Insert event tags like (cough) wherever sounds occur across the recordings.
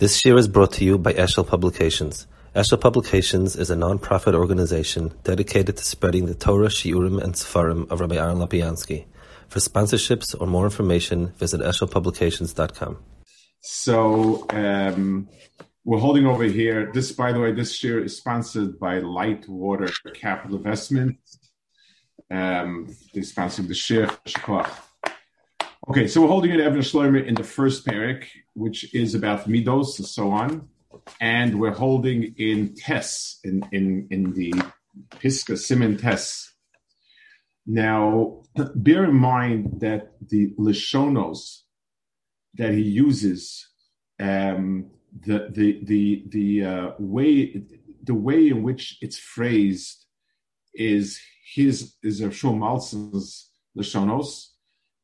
This year is brought to you by Eshel Publications. Eshel Publications is a non-profit organization dedicated to spreading the Torah, Shiurim, and Sefarim of Rabbi Aaron Lapiansky. For sponsorships or more information, visit eshelpublications.com. So um, we're holding over here. This, by the way, this year is sponsored by Light Water Capital Investments. Um, they sponsored the shir. Okay, so we're holding it Even Shleimah in the first parak, which is about midos and so on, and we're holding in Tess in in in the Pisca Simon Tess. Now, bear in mind that the lishonos that he uses, um, the the the the uh, way the way in which it's phrased is his is Shmuel Maltzan's lishonos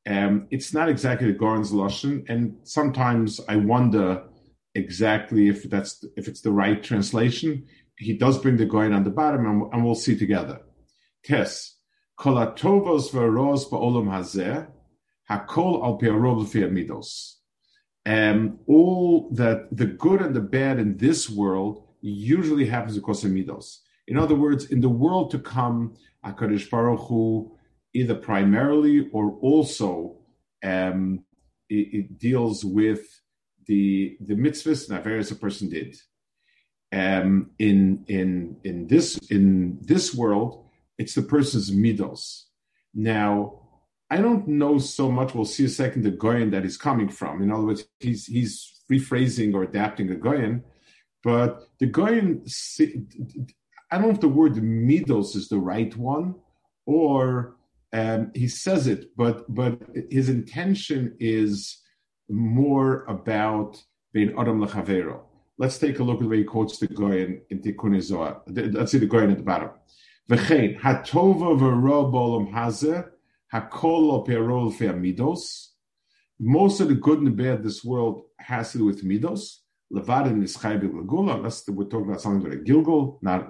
um, it's not exactly the Gaon's Lashon, and sometimes I wonder exactly if that's if it's the right translation. He does bring the Gaon on the bottom, and, and we'll see together. Tes kolatovos v'ros ba'olam hazeh hakol al pi'arov midos. Um, all that the good and the bad in this world usually happens because of midos. In other words, in the world to come, Hakadosh Baruch Hu either primarily or also um, it, it, deals with the the mitzvahs and affairs a person did. Um, in in in this in this world, it's the person's midos. Now, I don't know so much. We'll see a second the Gaon that he's coming from. In other words, he's he's rephrasing or adapting a Gaon, but the Gaon. I don't know if the word midos is the right one, or um, he says it, but but his intention is more about being adam lechavero. Let's take a look at the way he quotes the Gaon in Tikkun Zohar. Let's see the Gaon at the bottom. V'chein hatova v'ro b'olam hazeh hakol perol midos. Most of the good and the bad this world has to do with midos. Levad and Nischai Gilgul, unless we're talking about something like a Gilgul, not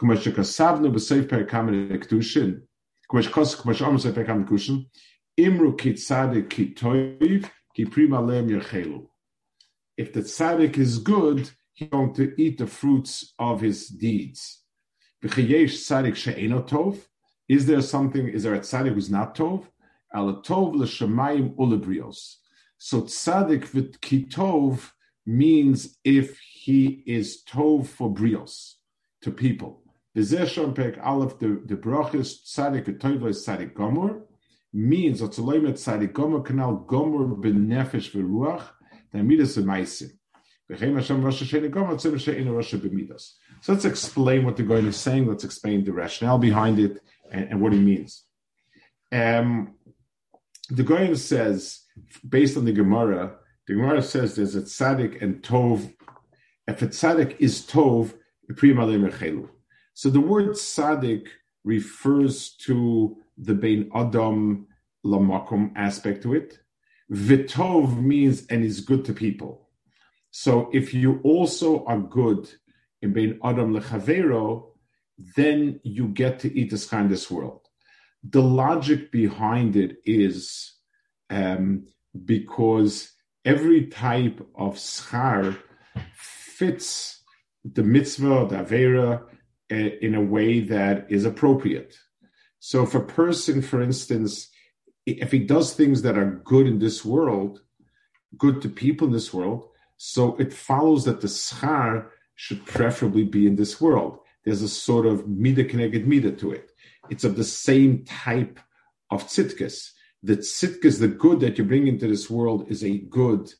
Kumashikasavnu b'seif perikamin ektushin. If the tzaddik is good, he's going to eat the fruits of his deeds. Is there something, is there a tzaddik who's not tov? So tzaddik kitov means if he is tov for brios, to people. Bezeshon Pek Aleph, the, the brachis tzadik is tzadik gomor, means that Tzaloim et tzadik gomor kanal gomor benefesh v'ruach, the midas emaisim. V'chein Hashem Rosh Hashanah gomor tzim she'enu Rosh b'midas. So let's explain what the Gaon is saying. Let's explain the rationale behind it and, and what it means. Um, the Gaon says, based on the Gemara, the Gemara says there's a tzaddik and tov. If a tzaddik is tov, prima le so the word tzaddik refers to the Bein Adam Lamakum aspect to it. Vitov means and is good to people. So if you also are good in Bein Adam Lechavero, then you get to eat this kind of this world. The logic behind it is um, because every type of schar fits the mitzvah, the avera, in a way that is appropriate. So if a person, for instance, if he does things that are good in this world, good to people in this world, so it follows that the schar should preferably be in this world. There's a sort of mida connected mida to it. It's of the same type of tzitkas. The tzitkas, the good that you bring into this world, is a good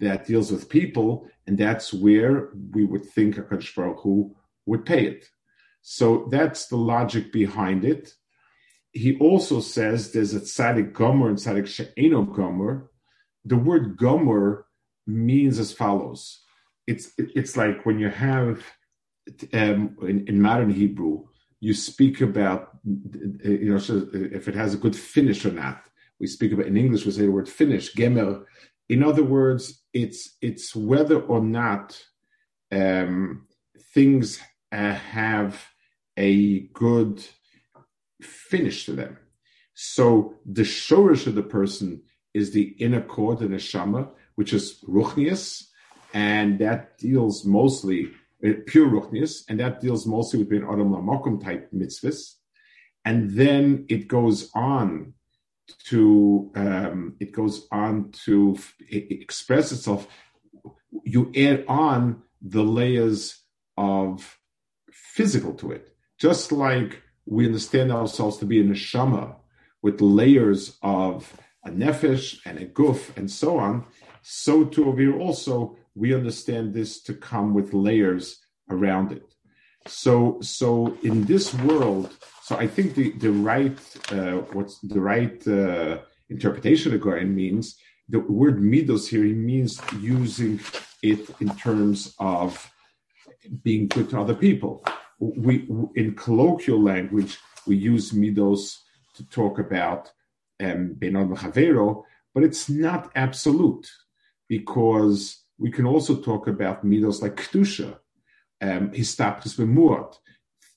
that deals with people, and that's where we would think a Baruch Hu would pay it. So that's the logic behind it. He also says there's a tzaddik gomer and tzaddik she'eno gomer. The word gomer means as follows. It's it's like when you have um, in, in, modern Hebrew, you speak about you know if it has a good finish or not. We speak about in English we say the word finish gemer. In other words, it's it's whether or not um, things uh, have a good finish to them. So the shorish of the person is the inner core, the neshama, which is ruchnius, and that deals mostly uh, pure ruchnius, and that deals mostly with being adam lamokum type mitzvahs, and then it goes on to um, it goes on to express itself. You add on the layers of physical to it, just like we understand ourselves to be a neshama with layers of a nefesh and a guf and so on. So too over also we understand this to come with layers around it. So so in this world so I think the the right uh, what's the right uh, interpretation of Gaon means the word midos here he means using it in terms of being good to other people. We in colloquial language we use midos to talk about um, Chavero, but it's not absolute because we can also talk about midos like kedusha, um, histaptus b'muat,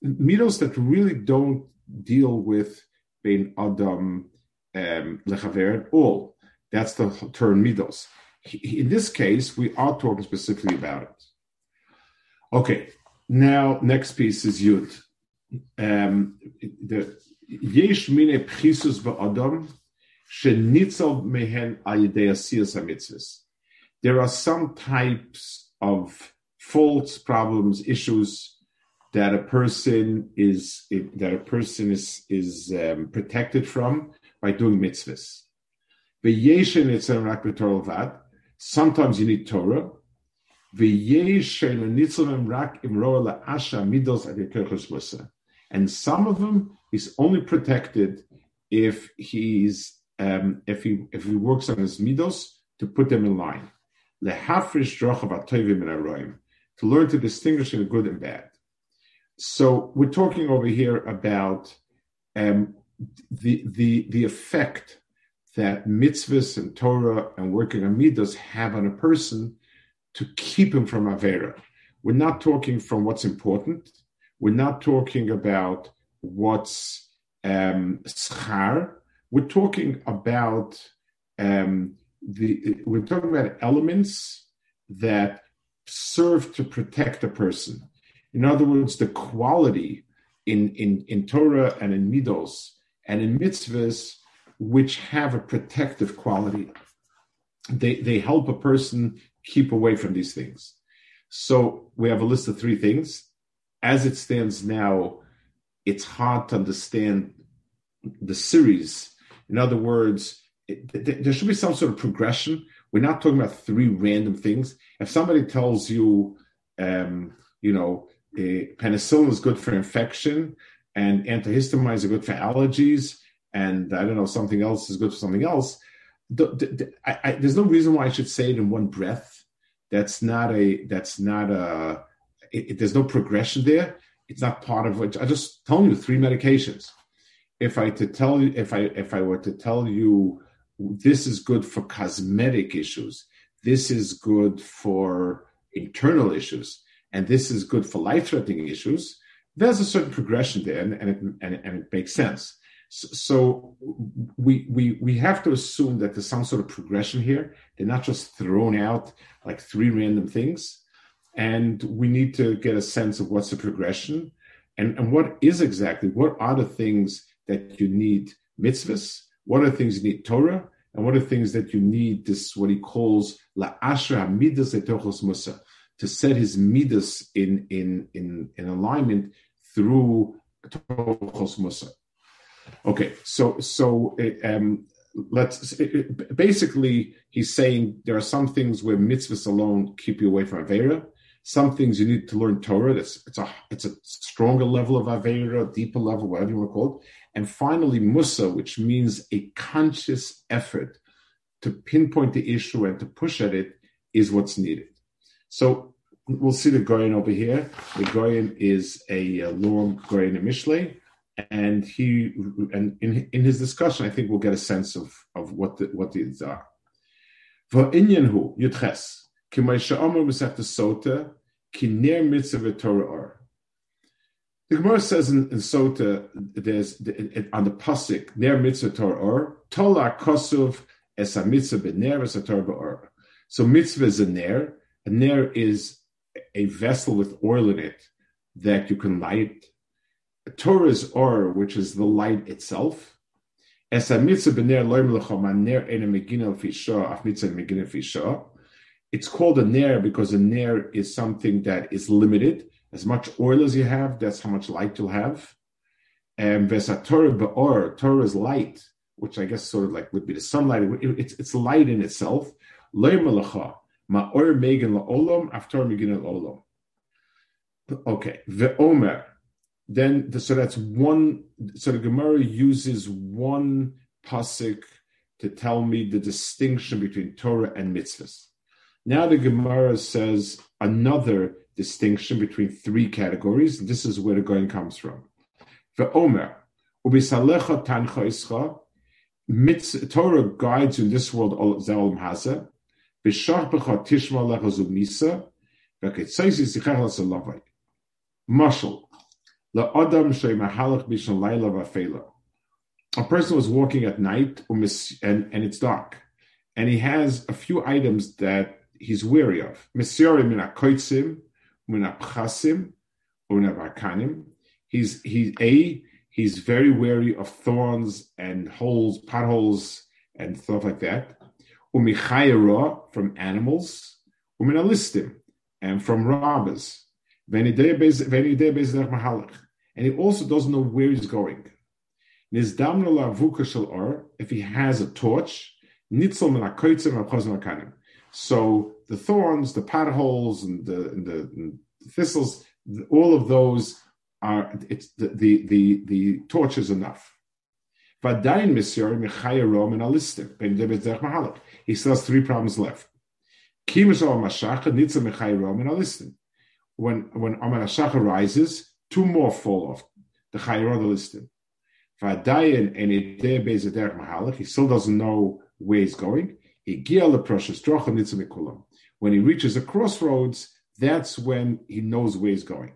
midos that really don't deal with bein adam um, lechaver at all. That's the term midos. In this case, we are talking specifically about it. Okay, now next piece is yud. Um, the yesh mine pchisus ba'adam shenitzal mehen al There are some types of faults, problems, issues that a person is that a person is is um, protected from by doing mitzvahs. Sometimes you need Torah. And some of them is only protected if he's um, if he if he works on his midos to put them in line. To learn to distinguish the good and bad. So we're talking over here about um, the the the effect that mitzvahs and Torah and working on midas have on a person to keep him from avera. We're not talking from what's important. We're not talking about what's um, schar. We're talking about um, the. We're talking about elements that serve to protect a person. In other words, the quality in, in, in Torah and in Midos and in mitzvahs which have a protective quality. They, they help a person keep away from these things. So we have a list of three things. As it stands now, it's hard to understand the series. In other words, it, there should be some sort of progression. We're not talking about three random things. If somebody tells you, um, you know, penicillin is good for infection, and antihistamines are good for allergies, and I don't know something else is good for something else. I, I, there's no reason why I should say it in one breath. That's not a. That's not a. It, it, there's no progression there. It's not part of it. I just told you three medications. If I to tell you, if I if I were to tell you, this is good for cosmetic issues. This is good for internal issues and this is good for life-threatening issues, there's a certain progression there, and, and, it, and, and it makes sense. So, we, we, we have to assume that there's some sort of progression here. They're not just thrown out like three random things. And we need to get a sense of what's the progression and, and what is exactly, what are the things that you need mitzvahs? What are the things you need Torah? And what are the things that you need this, what he calls la ashra midas musa, to set his midas in in in in alignment through Tochos Musa. Okay, so so eh, um, let's eh, eh, basically he's saying there are some things where mitzvahs alone keep you away from avera. Some things you need to learn Torah. That's it's a it's a stronger level of avera, deeper level, whatever you want to call it. And finally, musa, which means a conscious effort to pinpoint the issue and to push at it, is what's needed. So we'll see the Gaon over here. The Gaon is a, long Gaon Mishle, and he and in in his discussion, I think we'll get a sense of of what the, what these are. V'inyanhu yudches kimay sha'amar b'sefta sota kiner mitzvah Torah or. The Gemara says in, in Sota, there's on the pasuk ner mitzvah Torah or tolar kosuv es a mitzvah bener es a Torah or. So mitzvah is a ner, A ner is a vessel with oil in it that you can light. A Torah is or, which is the light itself. It's called a ner because a ner is something that is limited. As much oil as you have, that's how much light you'll have. And Torah be'or, Torah is light, which I guess sort of like would be the sunlight. It's, it's light in itself. Okay, ve'omer. Then, the, so that's one, so the Gemara uses one pasuk to tell me the distinction between Torah and mitzvahs. Now the Gemara says another distinction between three categories. This is where the going comes from. Ve'omer, ubisalecha tancha ischa, Torah guides in this world, Ze'olam Hazeh, a person was walking at night and, and it's dark, and he has a few items that he's weary of. He's he's a he's very wary of thorns and holes, potholes, and stuff like that. Umichayra from animals, uminalistim, and from robbers. And he also doesn't know where he's going. If he has a torch, so the thorns, the potholes, and the, and the, and the thistles, all of those are it's the the the, the torch is enough. He still has three problems left. When when Amar Hashacha rises, two more fall off. The Chayra the listed. He still doesn't know where he's going. When he reaches a crossroads, that's when he knows where he's going.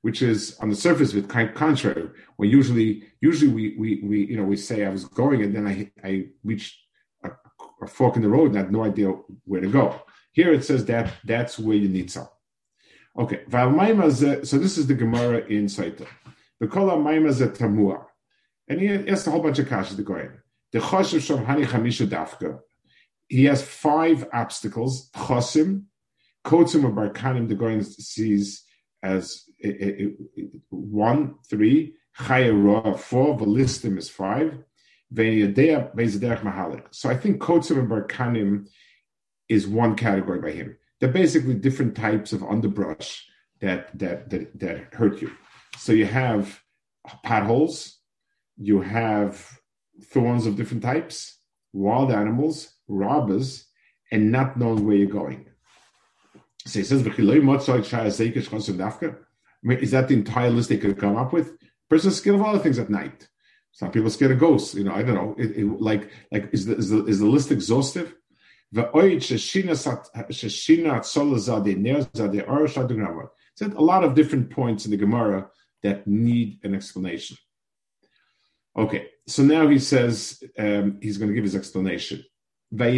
Which is on the surface of kind of contrary. When usually, usually we, we, we, you know, we say I was going and then I, I reached a fork in the road and I had no idea where to go. Here it says that that's where you need some. Okay, so this is the Gemara in Sota. The Kola Maimazet Tamua. And he asked a whole bunch of kashas to go in. The Choshev Shom Hani Chamisha Dafka. He has five obstacles. Chosim, Kotzim or Barkanim, the Gaon sees as one, three, Chayah four, The Velistim is five, so I think Kotzim and Barkanim is one category by him. They're basically different types of underbrush that that that, that hurt you. So you have potholes, you have thorns of different types, wild animals, robbers, and not knowing where you're going. So he says, I mean, is that the entire list they could come up with? Person's scared of other things at night. Some people scared of ghosts. You know, I don't know. It, it, like, like is the, is the is the list exhaustive? Said a lot of different points in the Gemara that need an explanation. Okay, so now he says um, he's going to give his explanation. Now,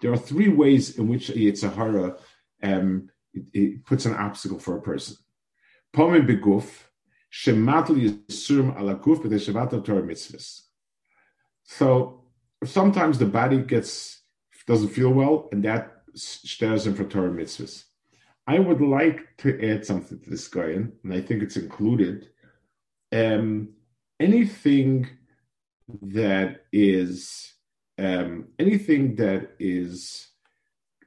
there are three ways in which a Yetzer Hara um, it, it puts an obstacle for a person. Beguf, mitzvahs. So sometimes the body gets doesn't feel well, and that stirs him for Torah mitzvahs. I would like to add something to this guy, and I think it's included. Um, anything that is um, anything that is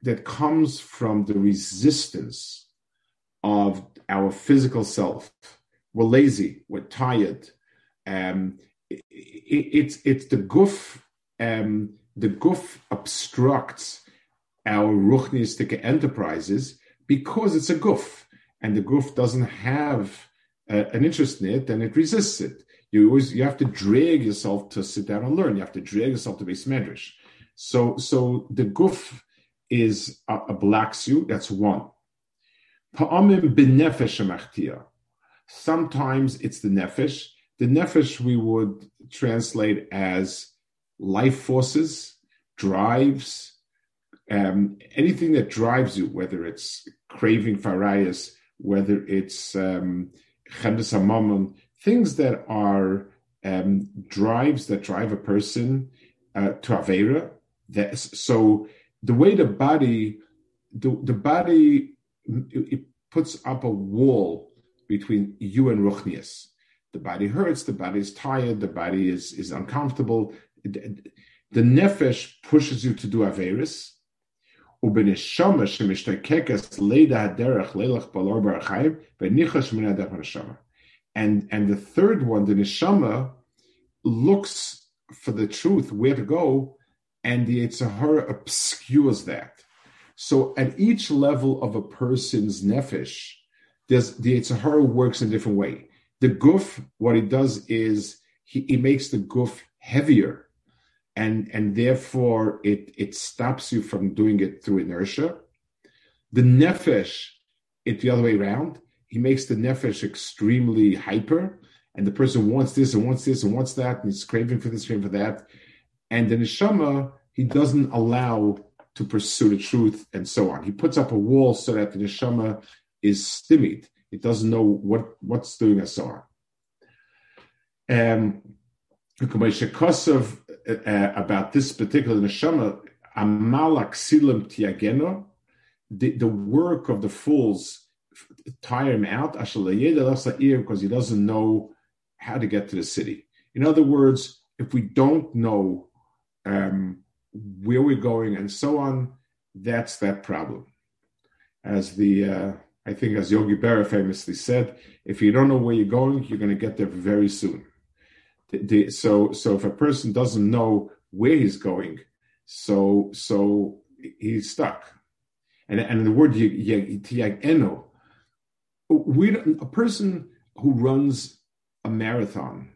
that comes from the resistance of our physical self we're lazy, we're tired. Um, it, it, it's it's the goof. Um, the goof obstructs our ruchnistic enterprises because it's a goof, and the goof doesn't have uh, an interest in it, and it resists it. You always you have to drag yourself to sit down and learn. You have to drag yourself to be smedrish. So so the goof is a, black suit. That's one. Sometimes it's the nefesh. The nefesh we would translate as life forces, drives, um, anything that drives you, whether it's craving farayas, whether it's um, things that are um, drives that drive a person uh, to avera. That, so the way the body, the, the body, it puts up a wall between you and ruchnias. The body hurts, the body is tired, the body is, is uncomfortable. The, nefesh pushes you to do averis. And and the third one, the neshama, looks for the truth, where to go, and the Yetzer Hara obscures that. So at each level of a person's nefesh, there's the Yetzer Hara works in a different way. The guf, what it does is he, he makes the guf heavier, and and therefore it it stops you from doing it through inertia. The nefesh, it's the other way around. He makes the nefesh extremely hyper, and the person wants this and wants this and wants that, and he's craving for this, craving for that. And the neshama, he doesn't allow to pursue the truth and so on. He puts up a wall so that the neshama is stymied. It doesn't know what, what's doing and so on. Um, Kosov, uh, about this particular neshama, amalak silim tiageno, the, the work of the fools tire him out because he doesn't know how to get to the city. In other words, if we don't know um, where we're going and so on, that's that problem. As the uh, I think as Yogi Berra famously said, if you don't know where you're going, you're going to get there very soon. The, the, so so if a person doesn't know where he's going, so so he's stuck. And and the word eno, we a person who runs a marathon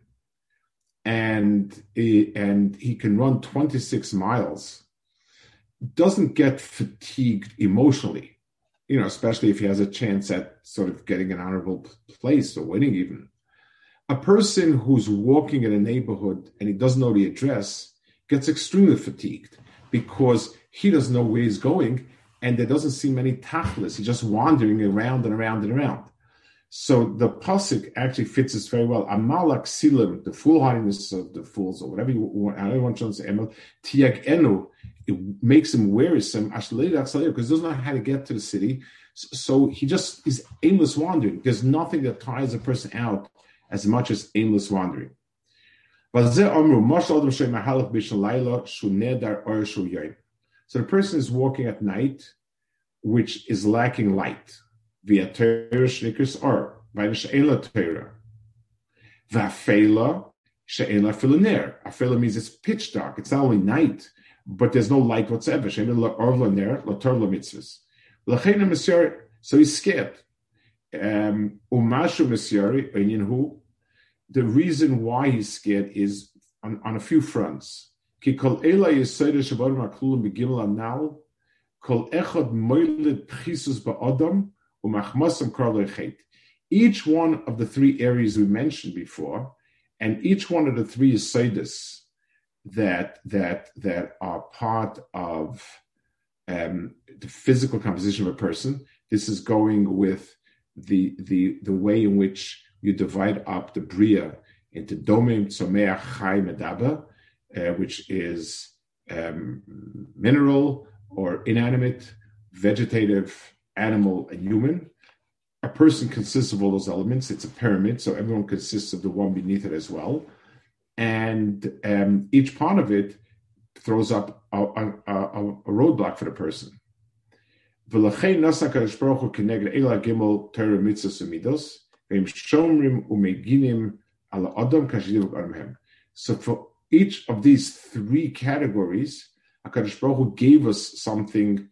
and and he can run 26 miles doesn't get fatigued emotionally you know especially if he has a chance at sort of getting an honorable place or winning even a person who's walking in a neighborhood and he doesn't know the address gets extremely fatigued because he doesn't know where he's going and there doesn't seem any tachlis. He's just wandering around and around and around. So the pasuk actually fits this very well. Amalak silim, the foolhardiness of the fools, or whatever you want, I don't want to say, tiag enu, it makes him wearisome, actually, because he doesn't know how to get to the city. So he just is aimless wandering. There's nothing that tires a person out as much as aimless wandering. So the person is walking at night, which is lacking light via Torah shnikus or via she'ela Torah. Va'fela she'ela filaner. Afela means it's pitch dark. It's not only night, but there's no light whatsoever. She'ela. L'chein. So he's scared. Um, umashu misyari inyan The reason why he's scared is on, on a few fronts. Each one of the three areas we mentioned before, and each one of the three Yisaidis that that that are part of um, the physical composition of a person. This is going with the the the way in which you divide up the bria into domim, tzomeach, chai, medaba, uh, which is um, mineral or inanimate, vegetative, animal, and human. A person consists of all those elements. It's a pyramid, so everyone consists of the one beneath it as well. And um, each part of it throws up a, a, a, a roadblock for the person. So for each of these three categories, HaKadosh Baruch Hu gave us something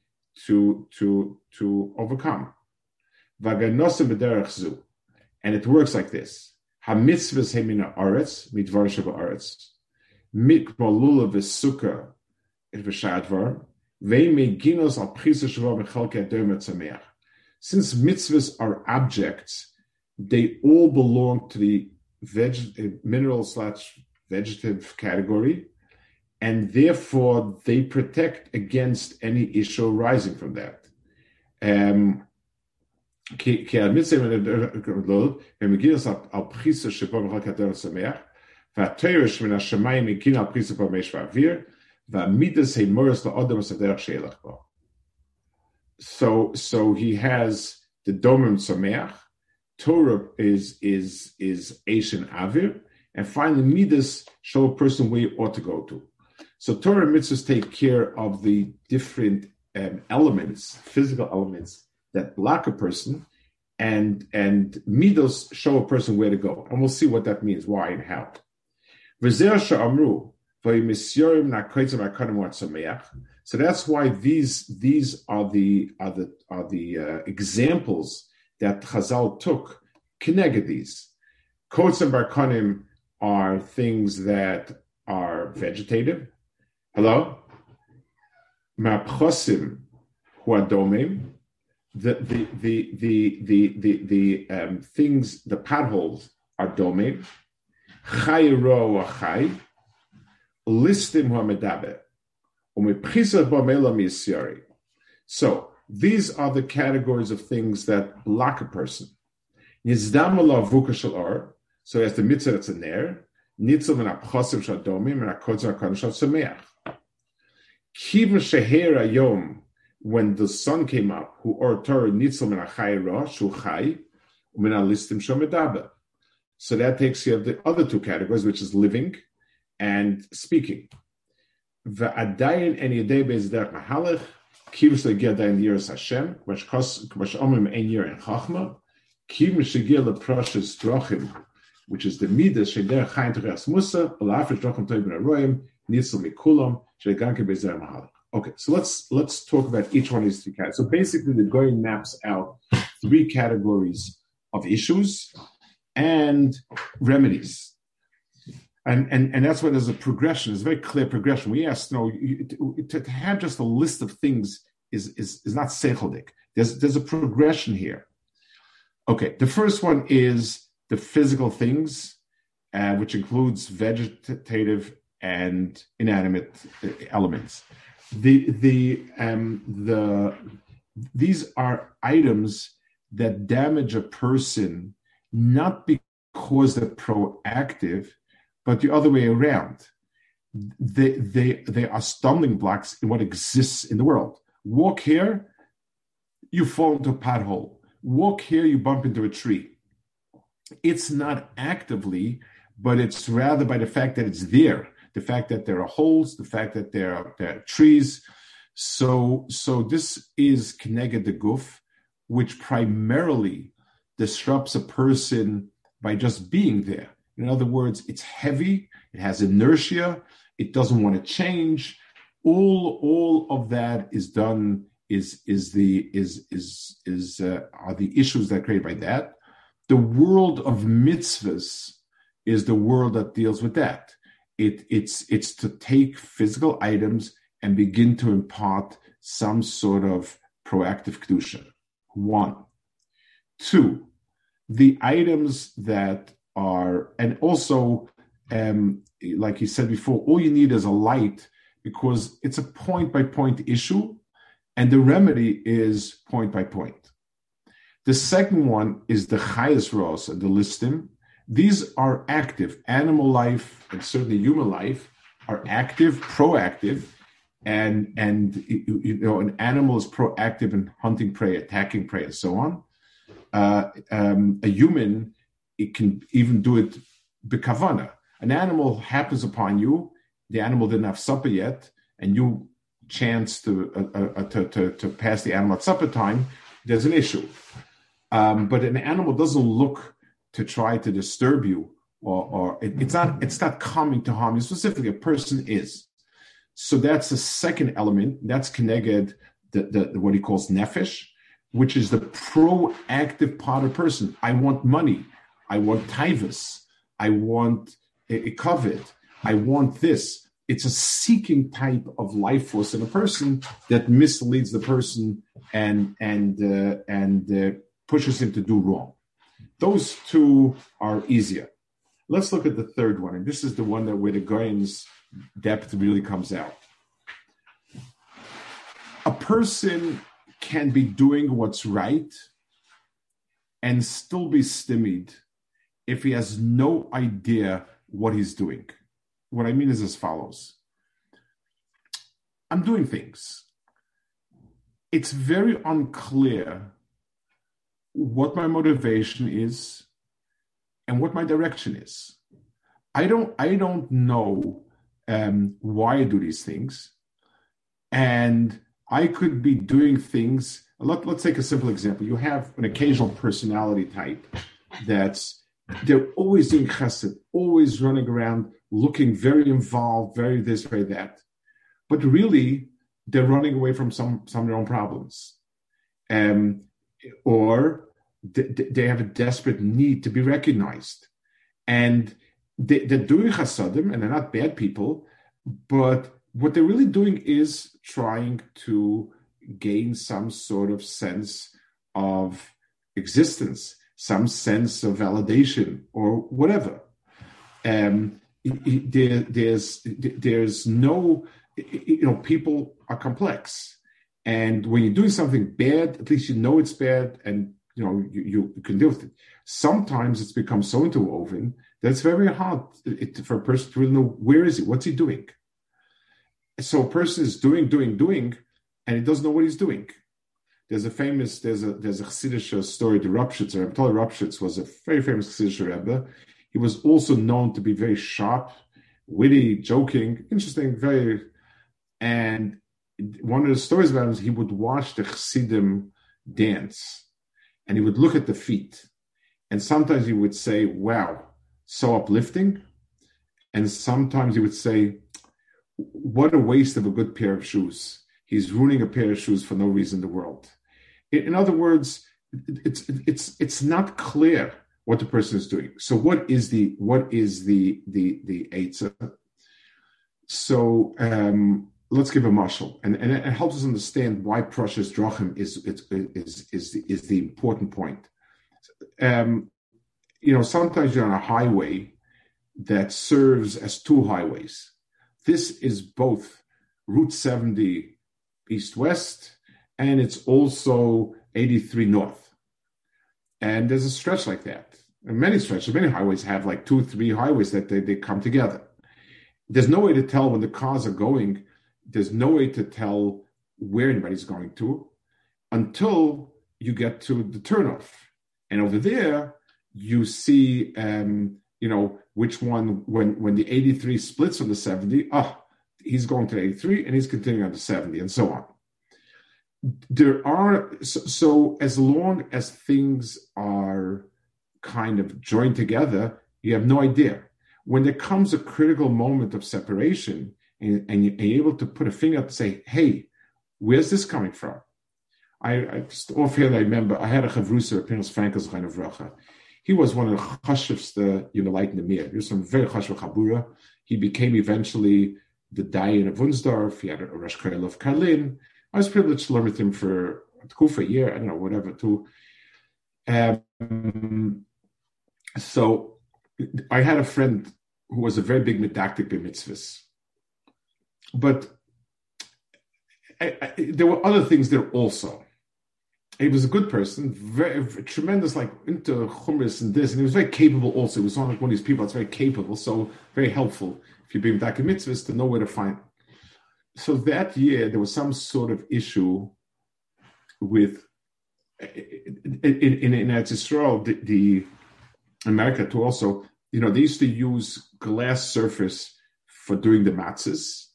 to to to overcome. And it works like this. Hamitzvahs hemina aretz shava aretz mikmalula v'sukkah it v'shadvar al v'chalke adomet sameach. Since mitzvahs are objects, they all belong to the veg- uh, mineral slash vegetative category, and therefore they protect against any issue arising from that. Um, uh, uh, so, so he has the domim sameach, Torah is is is Asian Avir, and finally Midas show a person where you ought to go to. So Torah mitzvahs take care of the different um, elements, physical elements that block a person, and and midos show a person where to go, and we'll see what that means, why and how. So that's why these these are the are the are the uh, examples that Chazal took. Keneged these. Kots and barkanim are things that are vegetative. Hello? Mapchosim huadomim. The the the the the the, the um, things the potholes are domim. Chayro chay. Listim huamedaber. So these are the categories of things that block a person. Yizdamala vukashal or, so as the mitzvah that's in there, sheher ayom, when the sun came up, who or Torah. So that takes you of the other two categories, which is living and speaking. Kiv shegia dain yiras Hashem, which kos which omim ein yir in chachma, kiv shegia le precious drochim, which is the midah sheder chayin teres musa, alafish drochim toy ben aroyim, nitzel mikulam bezer mahalik. Okay, so let's let's talk about each one of these three categories. So basically, the going maps out three categories of issues and remedies and and and that's why there's a progression. It's a very clear progression. We ask, you know, to, to, have just a list of things is is is not sechodik. There's there's a progression here. Okay, the first one is the physical things, uh, which includes vegetative and inanimate uh, elements. The the um, the these are items that damage a person not because they're proactive but the other way around. They, they, they are stumbling blocks in what exists in the world. Walk here, you fall into a pothole. Walk here, you bump into a tree. It's not actively, but it's rather by the fact that it's there, the fact that there are holes, the fact that there are, there are trees. So, so this is Keneged the Guf, which primarily disrupts a person by just being there. In other words, it's heavy, it has inertia, it doesn't want to change. All, all of that is done is is the is is is uh, are the issues that are created by that. The world of mitzvahs is the world that deals with that. It, it's it's to take physical items and begin to impart some sort of proactive kedusha. One, two, the items that are, and also, um, like you said before, all you need is a light because it's a point by point issue, and the remedy is point by point. The second one is the chayas ros, the listim. These are active. Animal life and certainly human life are active, proactive, and and you know an animal is proactive in hunting prey, attacking prey, and so on. Uh, um, a human it can even do it bekavana. An animal happens upon you, the animal didn't have supper yet, and you chance to, uh, uh, to, to, to, pass the animal at supper time, there's an issue. Um, but an animal doesn't look to try to disturb you, or, or it, it's not it's not coming to harm you specifically. A person is. So that's the second element. That's connected the, the what he calls nefesh, which is the proactive part of person. I want money. I want tivus. I want a, a covet. I want this. It's a seeking type of life force in a person that misleads the person and and uh, and uh, pushes him to do wrong. Those two are easier. Let's look at the third one, and this is the one that where the Gaon's depth really comes out. A person can be doing what's right and still be stymied if he has no idea what he's doing. What I mean is as follows I'm doing things. It's very unclear what my motivation is and what my direction is. I don't I don't know um, why I do these things, and I could be doing things. Let, let's take a simple example. You have an occasional personality type that's they're always doing chesed, always running around, looking very involved, very this, very that. But really, they're running away from some some of their own problems, um, or they, they have a desperate need to be recognized, and they, they're doing chasadim, and they're not bad people, but what they're really doing is trying to gain some sort of sense of existence, some sense of validation, or whatever. Um, there, there's there's no you know people are complex, and when you're doing something bad, at least you know it's bad, and you know you, you can deal with it. Sometimes it's become so interwoven that it's very hard for a person to really know where is he, what's he doing so a person is doing, doing, doing, and he doesn't know what he's doing. There's a famous, there's a there's a Chassidish story. Ropshitz, Rebbe Toller Ropshitz was a very famous Chassidish Rebbe. He was also known to be very sharp, witty, joking, interesting, very. And one of the stories about him is he would watch the Chassidim dance, and he would look at the feet, and sometimes he would say, "Wow, so uplifting," and sometimes he would say, what a waste of a good pair of shoes. He's ruining a pair of shoes for no reason in the world. In, other words, it's it's it's not clear what the person is doing. So what is the what is the the the eitzah? So um, let's give a marshal, and, and it helps us understand why Prussia's drachim is is is is is the important point. Um, you know, sometimes you're on a highway that serves as two highways. This is both Route 70 east west and it's also 83 north. And there's a stretch like that. And many stretches, many highways have like two, three highways that they, they come together. There's no way to tell when the cars are going, there's no way to tell where anybody's going to until you get to the turnoff. And over there, you see um, you know, which one, when, when the 83 splits from the 70, ah, oh, he's going to 83 and he's continuing on to 70 and so on. There are, so, so as long as things are kind of joined together, you have no idea. When there comes a critical moment of separation and, and you're able to put a finger up and say, hey, where's this coming from? I, I just offhand I remember I had a chavrusa, Pinchas Frankel's kind of racha he was one of the chashivste Unilite in the Mir. He was from very chashiv Chabura. He became eventually the Dayan of Wunsdorf. He had a Rosh of Karlin. I was privileged to learn with him for a year, I don't know, whatever, too. Um, so I had a friend who was a very big medactic mitzvahs. But I, I, there were other things there also he was a good person, very, very tremendous, like into chumras and this, and he was very capable. Also, he was not like one of these people that's very capable, so very helpful if you're being back in mitzvahs to know where to find. So that year there was some sort of issue with in in, in Israel, the, the America too. Also, you know, they used to use glass surface for doing the matzahs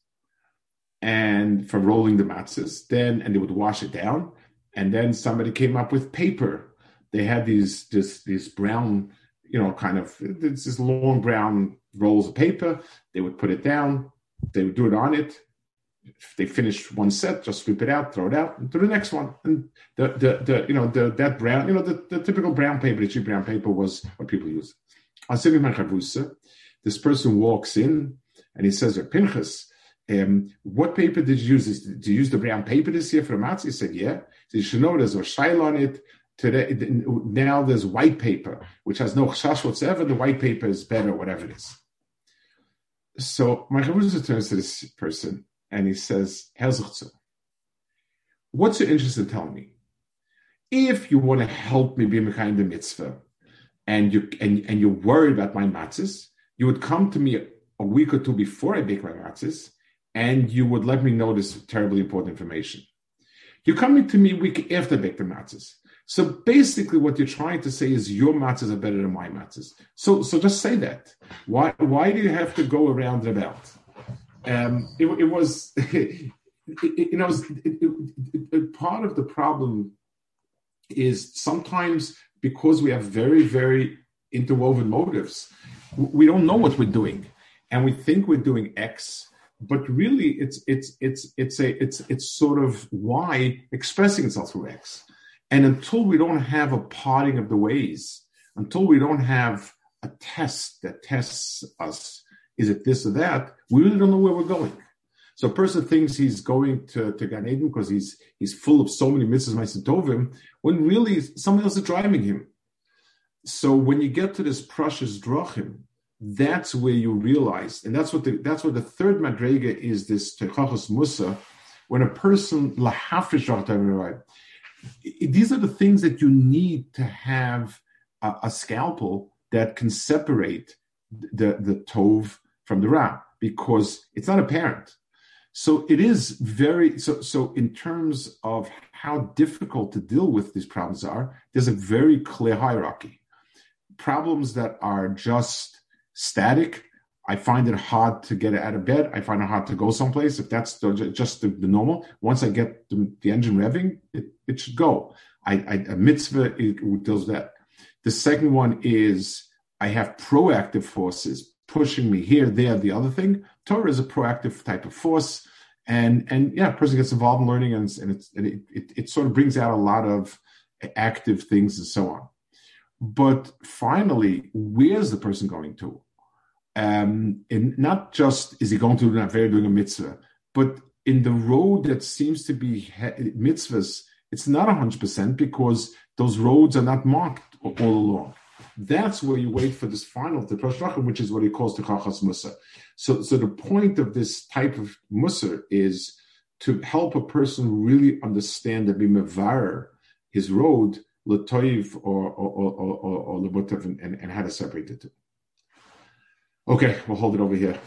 and for rolling the matzahs. Then, and they would wash it down and then somebody came up with paper. They had these this these brown, you know, kind of this long brown rolls of paper. They would put it down. They would do it on it. If they finish one set, just sweep it out, throw it out, and do the next one. And the the, the you know the that brown, you know, the, the typical brown paper, the cheap brown paper was what people use. This person walks in and he says, Pinchas, um, what paper did you use? Did you use the brown paper this year for the matzah? He said, yeah. So you should know there's a shail on it. Today, now there's white paper, which has no chash whatsoever. The white paper is better, whatever it is. So my Chavruza turns to this person and he says, What's your interest in telling me? If you want to help me be behind the mitzvah and you and, and you're worried about my matzahs, you would come to me a week or two before I bake my matzahs and you would let me know this terribly important information. You're coming to me week after I bake the matzahs. So basically, what you're trying to say is your matzahs are better than my matzahs. So, so just say that. Why, why do you have to go around the belt? Um, it, it was, (laughs) you know, part of the problem is sometimes because we have very, very interwoven motives, we don't know what we're doing, and we think we're doing X, but really, it's it's it's it's a it's it's sort of Y expressing itself through X. And until we don't have a parting of the ways, until we don't have a test that tests us, is it this or that, we really don't know where we're going. So a person thinks he's going to, to Gan Eden because he's he's full of so many mitzvahs, maasim tovim, when really someone else is driving him. So when you get to this parashas drachim, that's where you realize, and that's what the that's what the third madrega is. This tochachos musar, when a person lahafish these are the things that you need to have a, a scalpel that can separate the, the tov from the ra because it's not apparent. So it is very so. So in terms of how difficult to deal with these problems are, there's a very clear hierarchy. Problems that are just static I find it hard to get out of bed. I find it hard to go someplace. If that's the, just the, the, normal, once I get the, the engine revving, it, it, should go. I, I a mitzvah it, does that. The second one is I have proactive forces pushing me here, there, the other thing. Torah is a proactive type of force, and and yeah, a person gets involved in learning, and, and, and it, it it sort of brings out a lot of active things and so on. But finally, where's the person going to? um, and not just is he going to do very doing a mitzvah, but in the road that seems to be mitzvahs, it's not 100% because those roads are not marked all along. That's where you wait for this final Teprosh which is what he calls the Chachas Musa. So, so the point of this type of Musar is to help a person really understand the Bimavar, his road, Latoiv or, or, or, or, or, and, and how to separate the two. Okay, we'll hold it over here.